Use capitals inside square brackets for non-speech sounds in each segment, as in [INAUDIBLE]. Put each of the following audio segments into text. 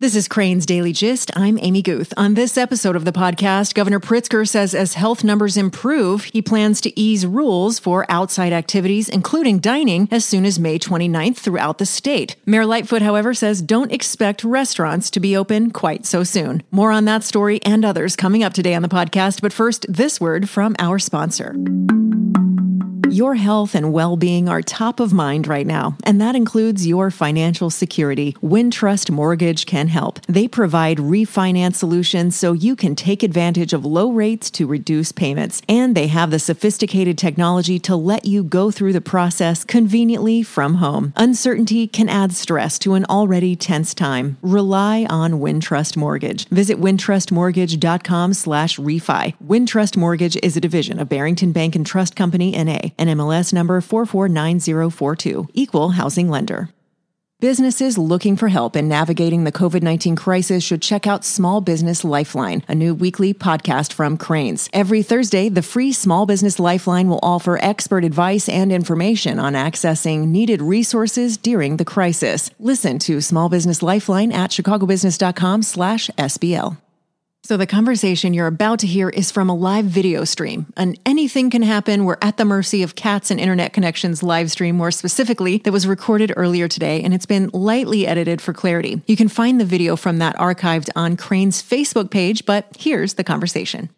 This is Crain's Daily Gist. I'm Amy Guth. On this episode of the podcast, Governor Pritzker says as health numbers improve, he plans to ease rules for outside activities, including dining, as soon as May 29th throughout the state. Mayor Lightfoot, however, says don't expect restaurants to be open quite so soon. More on that story and others coming up today on the podcast. But first, this word from our sponsor. Your health and well being are top of mind right now, and that includes your financial security. Wintrust Mortgage can help. They provide refinance solutions so you can take advantage of low rates to reduce payments, and they have the sophisticated technology to let you go through the process conveniently from home. Uncertainty can add stress to an already tense time. Rely on Wintrust Mortgage. Visit wintrustmortgage.com slash refi. Wintrust Mortgage is a division of Barrington Bank and Trust Company, N.A., NMLS number 449042, Equal Housing Lender. Businesses looking for help in navigating the COVID 19 crisis should check out Small Business Lifeline, a new weekly podcast from Crain's. Every Thursday, the free Small Business Lifeline will offer expert advice and information on accessing needed resources during the crisis. Listen to Small Business Lifeline at chicagobusiness.com slash SBL. So, the conversation you're about to hear is from a live video stream. And anything can happen. We're at the mercy of cats and internet connections live stream, more specifically, that was recorded earlier today, and it's been lightly edited for clarity. You can find the video from that archived on Crain's Facebook page, but here's the conversation.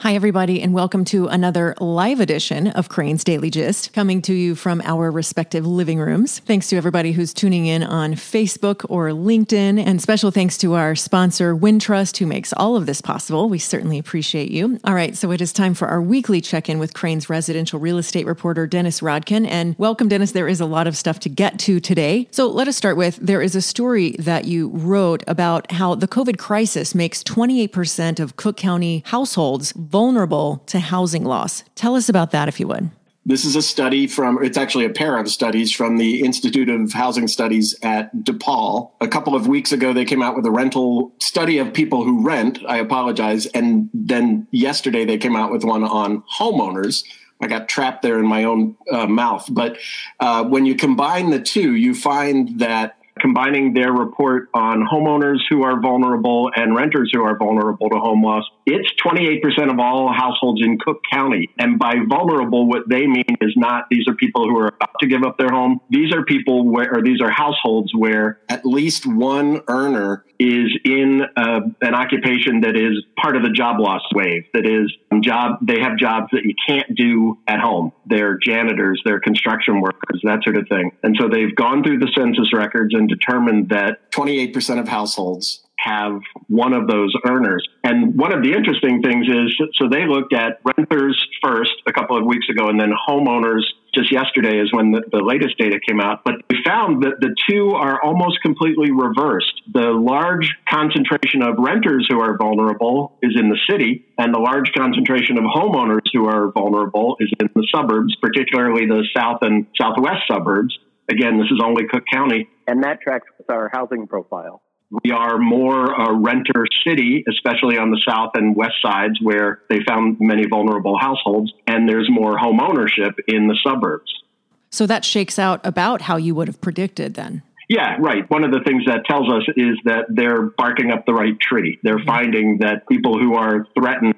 Hi, everybody, and welcome to another live edition of Crain's Daily Gist, coming to you from our respective living rooms. Thanks to everybody who's tuning in on Facebook or LinkedIn, and special thanks to our sponsor, Wintrust, who makes all of this possible. We certainly appreciate you. All right, so it is time for our weekly check in with Crain's residential real estate reporter, Dennis Rodkin. And welcome, Dennis. There is a lot of stuff to get to today. So let us start with there is a story that you wrote about how the COVID crisis makes 28% of Cook County households vulnerable to housing loss. Tell us about that, if you would. This is a study from, it's actually a pair of studies from the Institute of Housing Studies at DePaul. A couple of weeks ago, they came out with a rental study of people who rent. I apologize. And then yesterday, they came out with one on homeowners. I got trapped there in my own uh, mouth. But uh, when you combine the two, you find that combining their report on homeowners who are vulnerable and renters who are vulnerable to home loss, it's 28% of all households in Cook County. And by vulnerable, what they mean is not these are people who are about to give up their home. These are people where, or these are households where at least one earner is in uh, an occupation that is part of the job loss wave. That is job, they have jobs that you can't do at home. They're janitors, they're construction workers, that sort of thing. And so they've gone through the census records and determined that 28% of households have one of those earners. And one of the interesting things is so they looked at renters first a couple of weeks ago and then homeowners just yesterday is when the, the, latest data came out. But we found that the two are almost completely reversed. The large concentration of renters who are vulnerable is in the city, and the large concentration of homeowners who are vulnerable is in the suburbs, particularly the south and southwest suburbs. Again, this is only Cook County. And that tracks with our housing profile. We are more a renter city, especially on the south and west sides where they found many vulnerable households, and there's more home ownership in the suburbs. So that shakes out about how you would have predicted then. Yeah, right. One of the things that tells us is that they're barking up the right tree. They're finding that people who are threatened,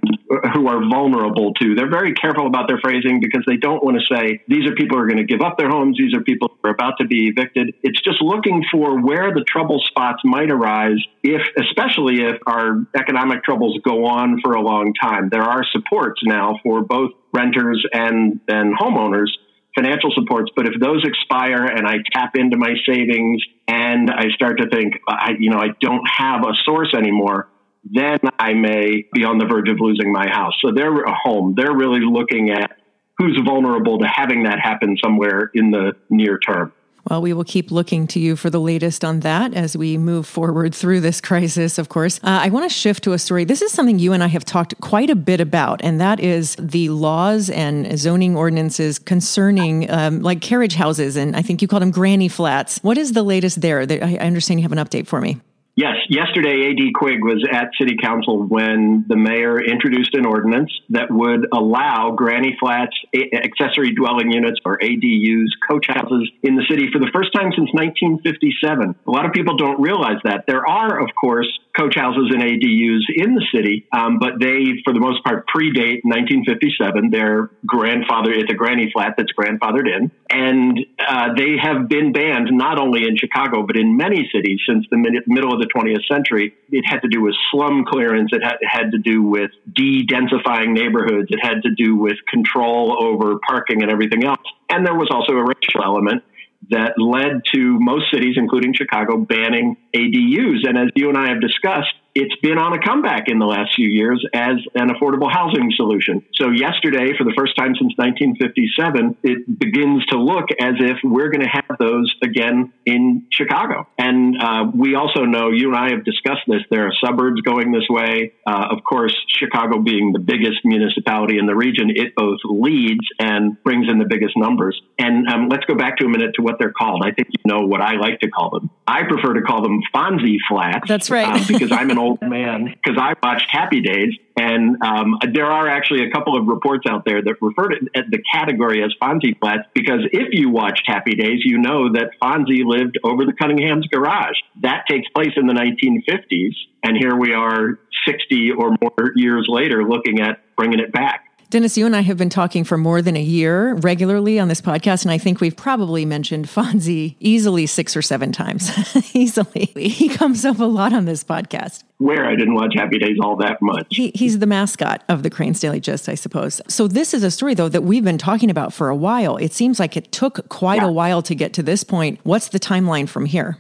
who are vulnerable to, they're very careful about their phrasing because they don't want to say, these are people who are going to give up their homes. These are people who are about to be evicted. It's just looking for where the trouble spots might arise if, especially if our economic troubles go on for a long time. There are supports now for both renters and, and homeowners financial supports. But if those expire and I tap into my savings and I start to think, I, you know, I don't have a source anymore, then I may be on the verge of losing my house. So they're a home. They're really looking at who's vulnerable to having that happen somewhere in the near term. Well, we will keep looking to you for the latest on that as we move forward through this crisis, of course. Uh, I want to shift to a story. This is something you and I have talked quite a bit about, and that is the laws and zoning ordinances concerning um, like carriage houses. And I think you call them granny flats. What is the latest there? I understand you have an update for me. Yes, yesterday AD Quig was at City Council when the mayor introduced an ordinance that would allow granny flats, accessory dwelling units, or ADUs, coach houses in the city for the first time since 1957. A lot of people don't realize that. There are, of course, coach houses and ADUs in the city, um, but they, for the most part, predate 1957. They're grandfather, it's a granny flat that's grandfathered in. And uh, they have been banned not only in Chicago, but in many cities since the mid- middle of the 20th century. It had to do with slum clearance, it had, it had to do with de densifying neighborhoods, it had to do with control over parking and everything else. And there was also a racial element that led to most cities, including Chicago, banning ADUs. And as you and I have discussed, it's been on a comeback in the last few years as an affordable housing solution. So yesterday, for the first time since 1957, it begins to look as if we're going to have those again in Chicago. And uh, we also know, you and I have discussed this, there are suburbs going this way. Uh, of course, Chicago being the biggest municipality in the region, it both leads and brings in the biggest numbers. And um, let's go back to a minute to what they're called. I think you know what I like to call them. I prefer to call them Fonzie flats. That's right. uh, because I'm an old [LAUGHS] man because I watched Happy Days, and um, there are actually a couple of reports out there that refer to the category as Fonzie flats because if you watched Happy Days, you know that Fonzie lived over the Cunningham's garage. That takes place in the 1950s, and here we are 60 or more years later looking at bringing it back. Dennis, you and I have been talking for more than a year regularly on this podcast, and I think we've probably mentioned Fonzie easily six or seven times. [LAUGHS] easily. He comes up a lot on this podcast. Where I didn't watch Happy Days all that much. He, he's the mascot of the Crain's Daily Gist, I suppose. So, this is a story, though, that we've been talking about for a while. It seems like it took quite yeah. a while to get to this point. What's the timeline from here?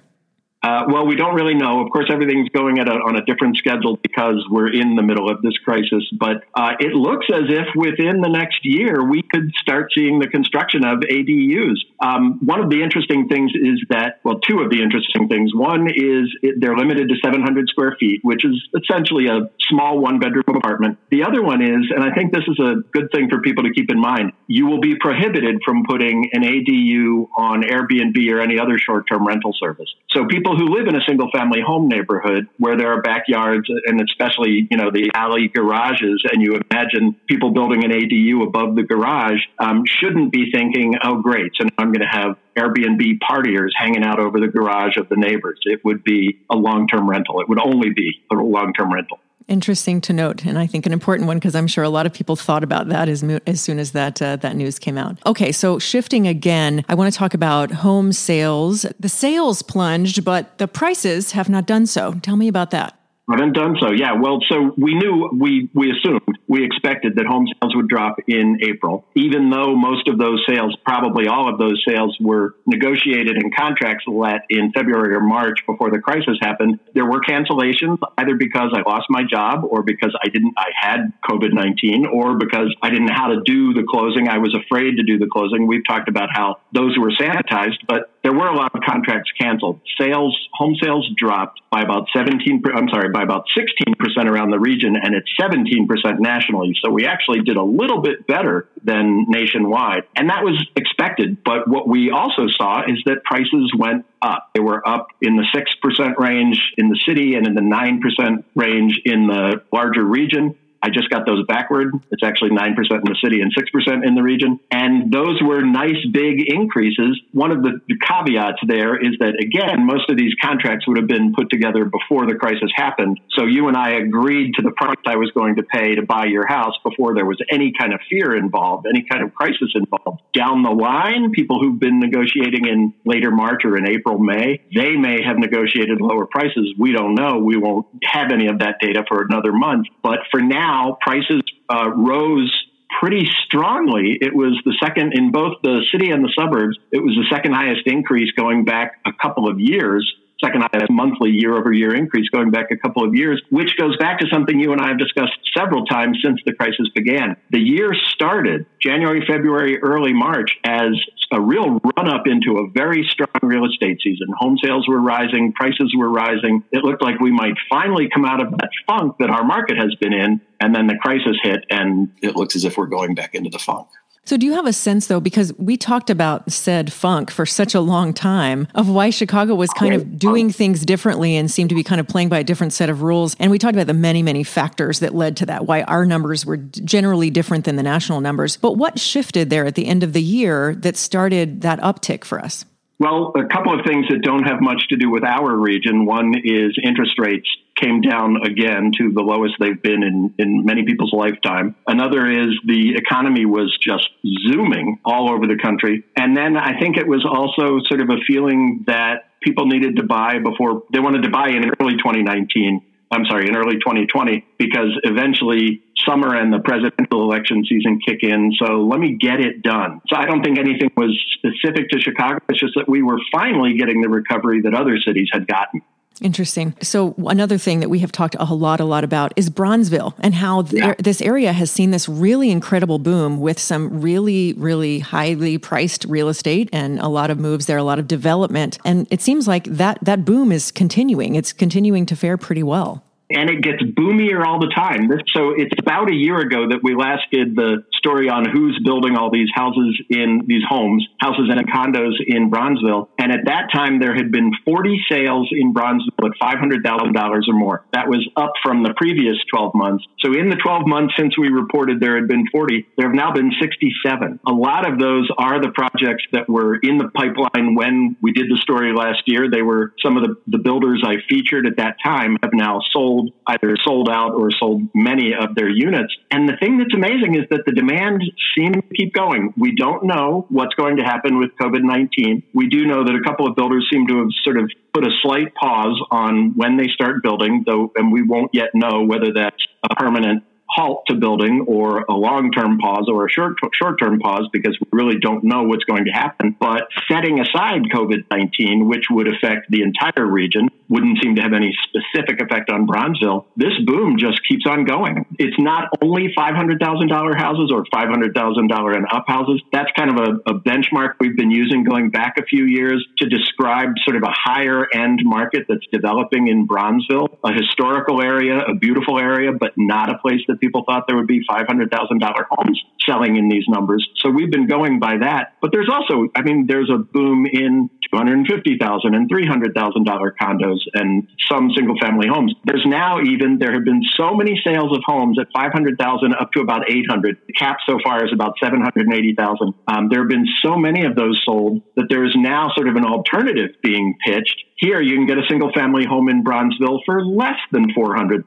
Uh, well, we don't really know. Of course, everything's going a, on a different schedule because we're in the middle of this crisis. But uh, it looks as if within the next year we could start seeing the construction of ADUs. Um, one of the interesting things is that, well, two of the interesting things. One is it, they're limited to 700 square feet, which is essentially a small one bedroom apartment. The other one is, and I think this is a good thing for people to keep in mind, you will be prohibited from putting an ADU on Airbnb or any other short term rental service. So people who live in a single family home neighborhood where there are backyards and especially, you know, the alley garages, and you imagine people building an ADU above the garage, um, shouldn't be thinking, oh, great, so now I'm going to have Airbnb partiers hanging out over the garage of the neighbors. It would be a long term rental. It would only be a long term rental. Interesting to note, and I think an important one because I'm sure a lot of people thought about that as, as soon as that uh, that news came out. Okay, so shifting again, I want to talk about home sales. The sales plunged, but the prices have not done so. Tell me about that. I haven't done so. Yeah. Well, so we knew, we, we assumed, we expected that home sales would drop in April, even though most of those sales, probably all of those sales were negotiated and contracts let in February or March before the crisis happened. There were cancellations either because I lost my job or because I didn't, I had COVID 19 or because I didn't know how to do the closing. I was afraid to do the closing. We've talked about how those were sanitized, but there were a lot of contracts canceled. Sales, home sales dropped by about 17, I'm sorry, by about 16% around the region and it's 17% nationally. So we actually did a little bit better than nationwide. And that was expected. But what we also saw is that prices went up. They were up in the 6% range in the city and in the 9% range in the larger region. I just got those backward. It's actually 9% in the city and 6% in the region. And those were nice big increases. One of the, caveats there is that, again, most of these contracts would have been put together before the crisis happened. So you and I agreed to the price I was going to pay to buy your house before there was any kind of fear involved, any kind of crisis involved. Down the line, people who've been negotiating in later March or in April, May, they may have negotiated lower prices. We don't know. We won't have any of that data for another month. But for now, prices uh, rose pretty strongly. It was the second in both the city and the suburbs. It was the second highest increase going back a couple of years second highest monthly year over year increase going back a couple of years, which goes back to something you and I have discussed several times since the crisis began. The year started January, February, early March as a real run up into a very strong real estate season. Home sales were rising, prices were rising. It looked like we might finally come out of that funk that our market has been in. And then the crisis hit, and it looks as if we're going back into the funk. So, do you have a sense, though, because we talked about said funk for such a long time, of why Chicago was kind of oh, doing oh. things differently and seemed to be kind of playing by a different set of rules? And we talked about the many, many factors that led to that, why our numbers were generally different than the national numbers. But what shifted there at the end of the year that started that uptick for us? Well, a couple of things that don't have much to do with our region. One is interest rates came down again to the lowest they've been in, in many people's lifetime. Another is the economy was just zooming all over the country. And then I think it was also sort of a feeling that people needed to buy before they wanted to buy in early 2019 I'm sorry, in early 2020, because eventually summer and the presidential election season kick in. So let me get it done. So I don't think anything was specific to Chicago. It's just that we were finally getting the recovery that other cities had gotten. Interesting. So another thing that we have talked a lot, a lot about is Bronzeville and how yeah. this area has seen this really incredible boom with some really, really highly priced real estate and a lot of moves there, a lot of development, and it seems like that that boom is continuing. It's continuing to fare pretty well and it gets boomier all the time. So it's about a year ago that we last did the story on who's building all these houses in these homes, houses and condos in Bronzeville. And at that time, there had been 40 sales in Bronzeville at $500,000 or more. That was up from the previous 12 months. So in the 12 months since we reported there had been 40, there have now been 67. A lot of those are the projects that were in the pipeline when we did the story last year. They were some of the, the builders I featured at that time have now sold sold either sold out or sold many of their units. And the thing that's amazing is that the demand seems to keep going. We don't know what's going to happen with COVID 19. We do know that a couple of builders seem to have sort of put a slight pause on when they start building, though, and we won't yet know whether that's a permanent halt to building or a long term pause or a short short term pause because we really don't know what's going to happen. But setting aside COVID 19, which would affect the entire region, wouldn't seem to have any specific effect on Bronzeville, this boom just keeps on going. It's not only $500,000 houses or $500,000 and up houses. That's kind of a, a benchmark we've been using going back a few years to describe sort of a higher end market that's developing in Bronzeville, a historical area, a beautiful area, but not a place that that people thought there would be $500,000 homes selling in these numbers. So we've been going by that. But there's also, I mean, there's a boom in $250,000 and $300,000 condos and some single family homes. There's now even, there have been so many sales of homes at 500,000 up to about 800. The cap so far is about 780,000. Um, there have been so many of those sold that there is now sort of an alternative being pitched here, you can get a single family home in Bronzeville for less than $400,000,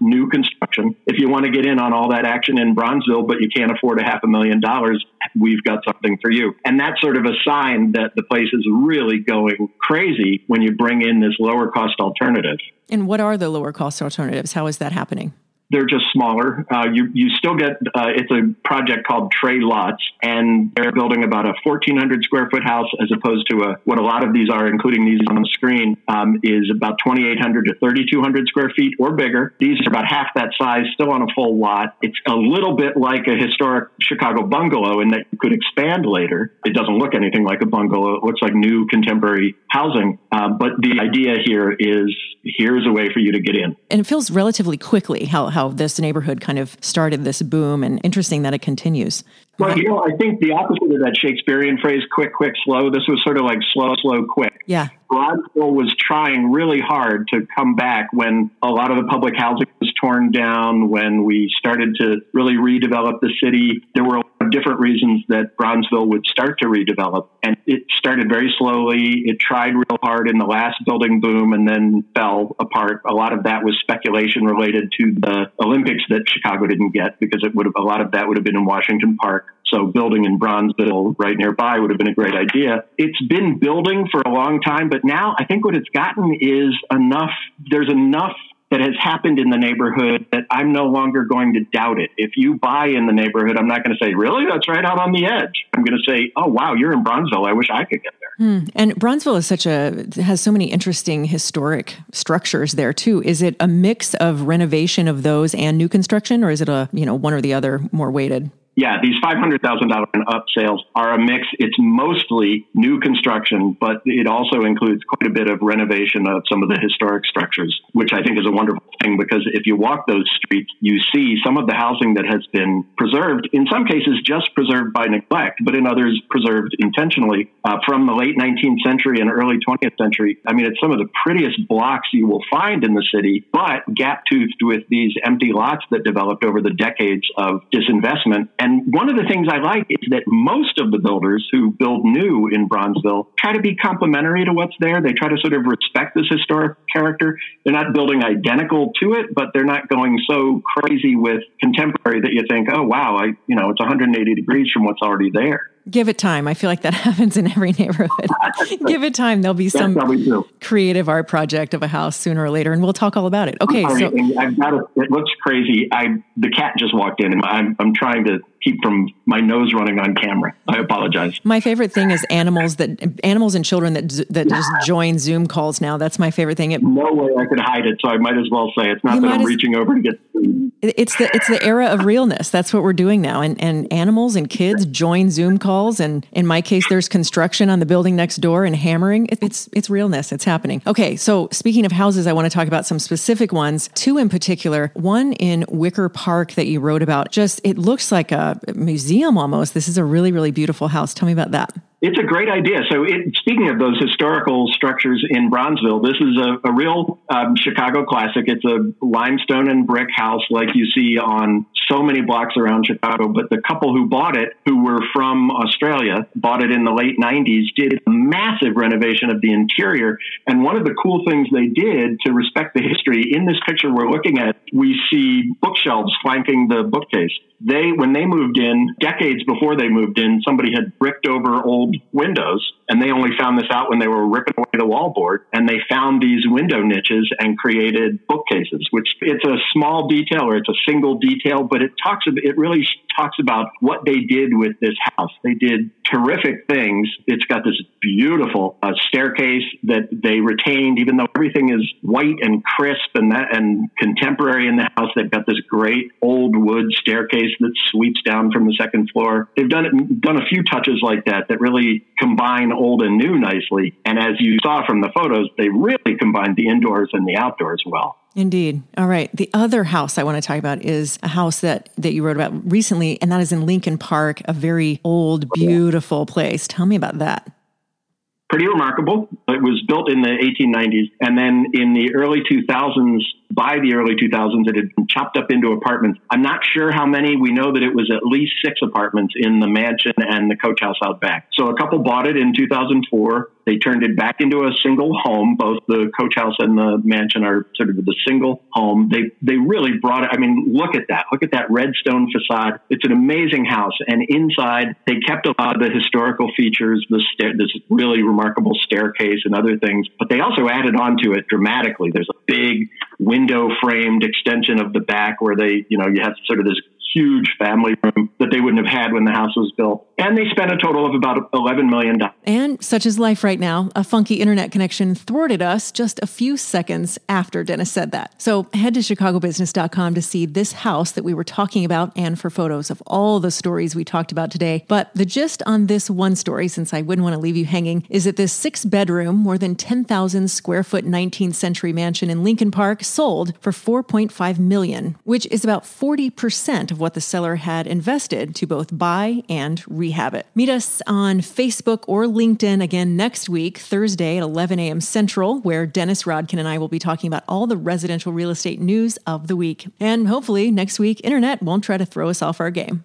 new construction. If you want to get in on all that action in Bronzeville, but you can't afford a half a million dollars, we've got something for you. And that's sort of a sign that the place is really going crazy when you bring in this lower cost alternative. And what are the lower cost alternatives? How is that happening? They're just smaller. Uh, you you still get uh, it's a project called Trey Lots, and they're building about a 1,400 square foot house as opposed to a, what a lot of these are, including these on the screen, um, is about 2,800 to 3,200 square feet or bigger. These are about half that size, still on a full lot. It's a little bit like a historic Chicago bungalow in that you could expand later. It doesn't look anything like a bungalow. It looks like new contemporary housing. Uh, but the idea here is here's a way for you to get in. And it feels relatively quickly how, how this neighborhood kind of started this boom and interesting that it continues. Well, you know, I think the opposite of that Shakespearean phrase, quick, quick, slow, this was sort of like slow, slow, quick. Yeah. Bronzeville was trying really hard to come back when a lot of the public housing was torn down, when we started to really redevelop the city. There were a lot of different reasons that Bronzeville would start to redevelop. And it started very slowly. It tried real hard in the last building boom and then fell apart. A lot of that was speculation related to the Olympics that Chicago didn't get because it would have, a lot of that would have been in Washington Park. So building in Bronzeville right nearby would have been a great idea. It's been building for a long time, but now I think what it's gotten is enough, there's enough that has happened in the neighborhood that I'm no longer going to doubt it. If you buy in the neighborhood, I'm not going to say, really? That's right out on the edge. I'm going to say, oh, wow, you're in Bronzeville. I wish I could get there. Hmm. And Bronzeville is such a, has so many interesting historic structures there too. Is it a mix of renovation of those and new construction or is it a, you know, one or the other more weighted? Yeah, these $500,000 and up sales are a mix. It's mostly new construction, but it also includes quite a bit of renovation of some of the historic structures, which I think is a wonderful thing because if you walk those streets, you see some of the housing that has been preserved, in some cases just preserved by neglect, but in others preserved intentionally uh, from the late 19th century and early 20th century. I mean, it's some of the prettiest blocks you will find in the city, but gap toothed with these empty lots that developed over the decades of disinvestment and one of the things I like is that most of the builders who build new in Bronzeville try to be complementary to what's there. They try to sort of respect this historic character. They're not building identical to it, but they're not going so crazy with contemporary that you think, oh, wow, I, you know, it's 180 degrees from what's already there. Give it time. I feel like that [LAUGHS] happens in every neighborhood. [LAUGHS] Give it time. There'll be some creative art project of a house sooner or later, and we'll talk all about it. Okay, so I've got a, it looks crazy. I the cat just walked in, and I'm I'm trying to keep from my nose running on camera. I apologize. My favorite thing is animals that animals and children that that just join Zoom calls now. That's my favorite thing. It, no way I could hide it, so I might as well say it's not that I'm as, reaching over to get. It's the it's the era of realness. That's what we're doing now, and and animals and kids join Zoom calls, and in my case, there's construction on the building next door and hammering. It, it's it's realness. It's happening. Okay, so speaking of houses, I want to talk about some specific ones. Two in particular. One in Wicker Park that you wrote about. Just it looks like a museum almost. This is a really, really beautiful house. Tell me about that. It's a great idea. So, it, speaking of those historical structures in Bronzeville, this is a, a real um, Chicago classic. It's a limestone and brick house like you see on so many blocks around Chicago. But the couple who bought it, who were from Australia, bought it in the late 90s, did a massive renovation of the interior. And one of the cool things they did to respect the history in this picture we're looking at, we see bookshelves flanking the bookcase they when they moved in decades before they moved in somebody had bricked over old windows and they only found this out when they were ripping away the wallboard and they found these window niches and created bookcases which it's a small detail or it's a single detail but it talks it really talks about what they did with this house. They did terrific things it's got this beautiful uh, staircase that they retained even though everything is white and crisp and that and contemporary in the house they've got this great old wood staircase that sweeps down from the second floor. They've done it, done a few touches like that that really combine old and new nicely. And as you saw from the photos, they really combined the indoors and the outdoors well. Indeed. All right. The other house I want to talk about is a house that that you wrote about recently, and that is in Lincoln Park, a very old, beautiful place. Tell me about that pretty remarkable. It was built in the 1890s, and then in the early 2000s, by the early 2000s, it had been chopped up into apartments. I'm not sure how many. We know that it was at least six apartments in the mansion and the coach house out back. So a couple bought it in 2004. They turned it back into a single home. Both the coach house and the mansion are sort of the single home. They they really brought it. I mean, look at that. Look at that red stone facade. It's an amazing house. And inside, they kept a lot of the historical features, the this really remarkable staircase and other things. But they also added on to it dramatically. There's a big window framed extension of the back where they, you know, you have sort of this huge family room that they wouldn't have had when the house was built. And they spent a total of about $11 million. And such is life right now, a funky internet connection thwarted us just a few seconds after Dennis said that. So head to chicagobusiness.com to see this house that we were talking about and for photos of all the stories we talked about today. But the gist on this one story, since I wouldn't want to leave you hanging, is that this six bedroom, more than 10,000 square foot 19th century mansion in Lincoln Park sold for 4.5 million, which is about 40% of what the seller had invested to both buy and rehab it. Meet us on Facebook or LinkedIn again next week, Thursday at 11 a.m. Central, where Dennis Rodkin and I will be talking about all the residential real estate news of the week. And hopefully next week, internet won't try to throw us off our game.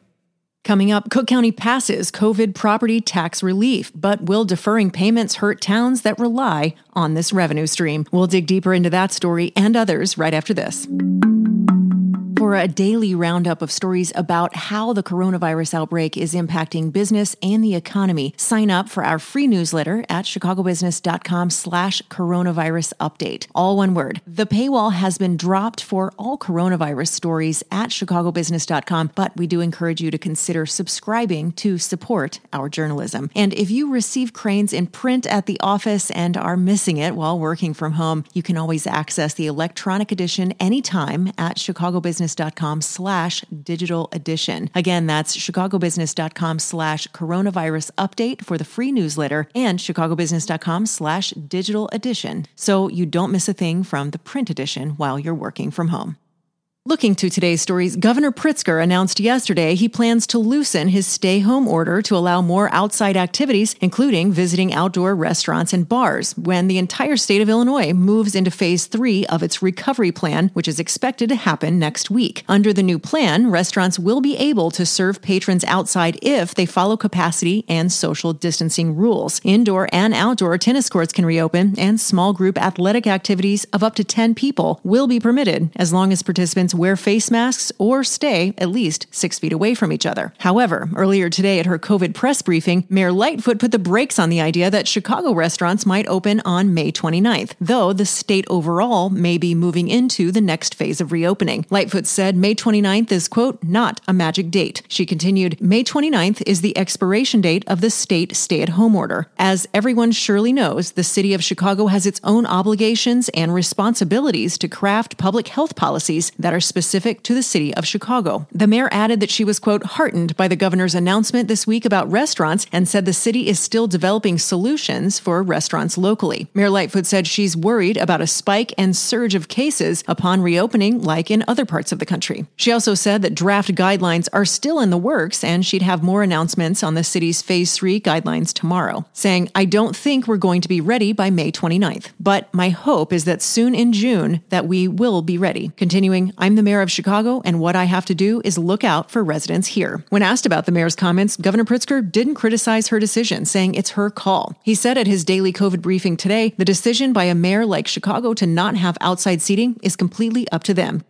Coming up, Cook County passes COVID property tax relief, but will deferring payments hurt towns that rely on this revenue stream? We'll dig deeper into that story and others right after this. For a daily roundup of stories about how the coronavirus outbreak is impacting business and the economy, sign up for our free newsletter at chicagobusiness.com slash coronavirus update. All one word. The paywall has been dropped for all coronavirus stories at chicagobusiness.com, but we do encourage you to consider subscribing to support our journalism. And if you receive Crain's in print at the office and are missing it while working from home, you can always access the electronic edition anytime at Chicago Business chicagobusiness.com slash digital edition. Again, that's chicagobusiness.com slash coronavirus update for the free newsletter and chicagobusiness.com slash digital edition so you don't miss a thing from the print edition while you're working from home. Looking to today's stories, Governor Pritzker announced yesterday he plans to loosen his stay home order to allow more outside activities, including visiting outdoor restaurants and bars, when the entire state of Illinois moves into phase three of its recovery plan, which is expected to happen next week. Under the new plan, restaurants will be able to serve patrons outside if they follow capacity and social distancing rules. Indoor and outdoor tennis courts can reopen, and small group athletic activities of up to 10 people will be permitted as long as participants wear face masks or stay at least six feet away from each other. However, earlier today at her COVID press briefing, Mayor Lightfoot put the brakes on the idea that Chicago restaurants might open on May 29th, though the state overall may be moving into the next phase of reopening. Lightfoot said May 29th is, quote, not a magic date. She continued, May 29th is the expiration date of the state stay at home order. As everyone surely knows, the city of Chicago has its own obligations and responsibilities to craft public health policies that are specific to the city of Chicago. The mayor added that she was, quote, heartened by the governor's announcement this week about restaurants and said the city is still developing solutions for restaurants locally. Mayor Lightfoot said she's worried about a spike and surge of cases upon reopening, like in other parts of the country. She also said that draft guidelines are still in the works and she'd have more announcements on the city's phase three guidelines tomorrow, saying, I don't think we're going to be ready by May 29th, but my hope is that soon in June that we will be ready. Continuing, I'm the mayor of Chicago, and what I have to do is look out for residents here. When asked about the mayor's comments, Governor Pritzker didn't criticize her decision, saying it's her call. He said at his daily COVID briefing today the decision by a mayor like Chicago to not have outside seating is completely up to them.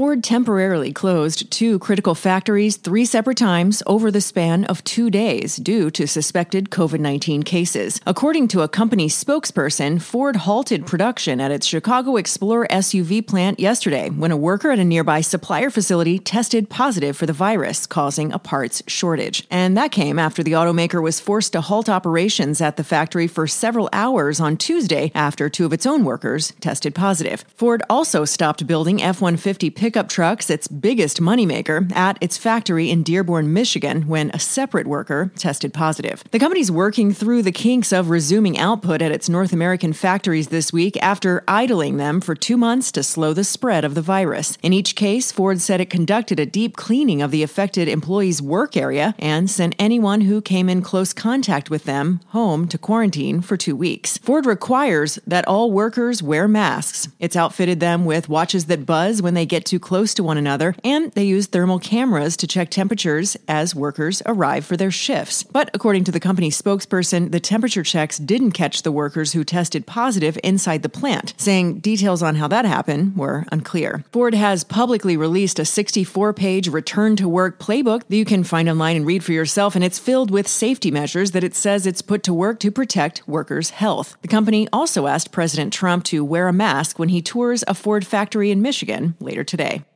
Ford temporarily closed two critical factories three separate times over the span of two days due to suspected COVID 19 cases. According to a company spokesperson, Ford halted production at its Chicago Explorer SUV plant yesterday when a worker at a nearby supplier facility tested positive for the virus, causing a parts shortage. And that came after the automaker was forced to halt operations at the factory for several hours on Tuesday after two of its own workers tested positive. Ford also stopped building F 150 pickup trucks, its biggest moneymaker, at its factory in Dearborn, Michigan, when a separate worker tested positive. The company's working through the kinks of resuming output at its North American factories this week after idling them for two months to slow the spread of the virus. In each case, Ford said it conducted a deep cleaning of the affected employees' work area and sent anyone who came in close contact with them home to quarantine for two weeks. Ford requires that all workers wear masks. It's outfitted them with watches that buzz when they get too close to one another, and they use thermal cameras to check temperatures as workers arrive for their shifts. But according to the company spokesperson, the temperature checks didn't catch the workers who tested positive inside the plant, saying details on how that happened were unclear. Ford has publicly released a 64 page return to work playbook that you can find online and read for yourself, and it's filled with safety measures that it says it's put to work to protect workers' health. The company also asked President Trump to wear a mask when he tours a Ford factory in Michigan later today today.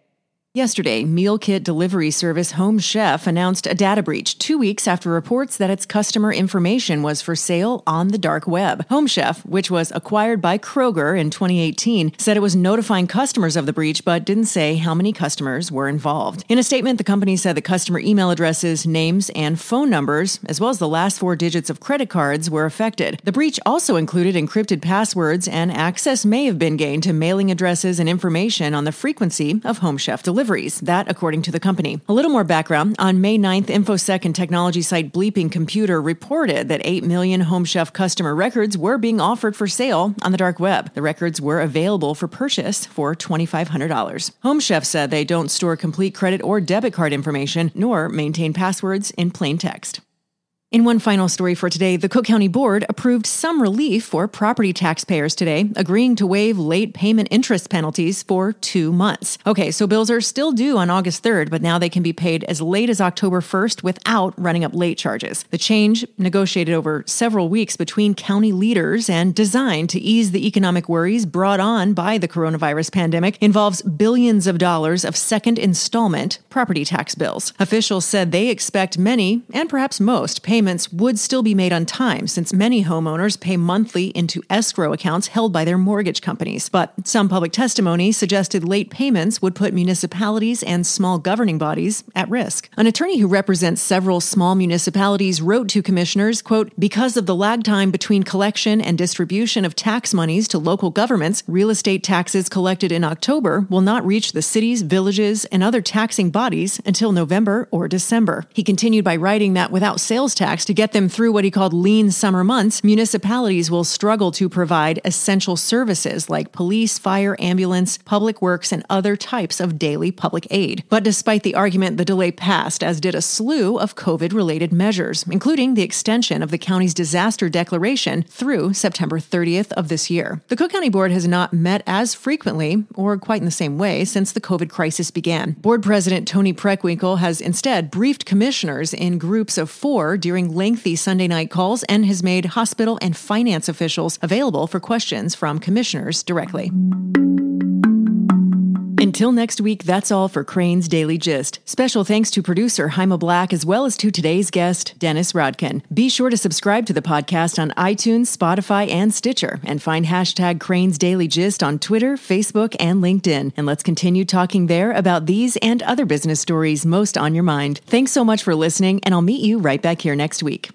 Yesterday, meal kit delivery service Home Chef announced a data breach two weeks after reports that its customer information was for sale on the dark web. Home Chef, which was acquired by Kroger in 2018, said it was notifying customers of the breach but didn't say how many customers were involved. In a statement, the company said the customer email addresses, names, and phone numbers, as well as the last four digits of credit cards, were affected. The breach also included encrypted passwords, and access may have been gained to mailing addresses and information on the frequency of Home Chef delivery deliveries. That, according to the company. A little more background. On May 9th, InfoSec and technology site Bleeping Computer reported that 8 million Home Chef customer records were being offered for sale on the dark web. The records were available for purchase for $2,500. Home Chef said they don't store complete credit or debit card information, nor maintain passwords in plain text. In one final story for today, the Cook County Board approved some relief for property taxpayers today, agreeing to waive late payment interest penalties for two months. Okay, so bills are still due on August 3rd, but now they can be paid as late as October 1st without running up late charges. The change, negotiated over several weeks between county leaders and designed to ease the economic worries brought on by the coronavirus pandemic, involves billions of dollars of second installment property tax bills. Officials said they expect many, and perhaps most, payments payments would still be made on time since many homeowners pay monthly into escrow accounts held by their mortgage companies. But some public testimony suggested late payments would put municipalities and small governing bodies at risk. An attorney who represents several small municipalities wrote to commissioners, quote, because of the lag time between collection and distribution of tax monies to local governments, real estate taxes collected in October will not reach the cities, villages, and other taxing bodies until November or December. He continued by writing that without sales tax to get them through what he called lean summer months, municipalities will struggle to provide essential services like police, fire, ambulance, public works, and other types of daily public aid. But despite the argument, the delay passed, as did a slew of COVID related measures, including the extension of the county's disaster declaration through September 30th of this year. The Cook County Board has not met as frequently or quite in the same way since the COVID crisis began. Board President Toni Preckwinkle has instead briefed commissioners in groups of four during lengthy Sunday night calls and has made hospital and finance officials available for questions from commissioners directly. Until next week, that's all for Crain's Daily Gist. Special thanks to producer Haima Black as well as to today's guest, Dennis Rodkin. Be sure to subscribe to the podcast on iTunes, Spotify, and Stitcher, and find hashtag Crain's Daily Gist on Twitter, Facebook, and LinkedIn. And let's continue talking there about these and other business stories most on your mind. Thanks so much for listening, and I'll meet you right back here next week.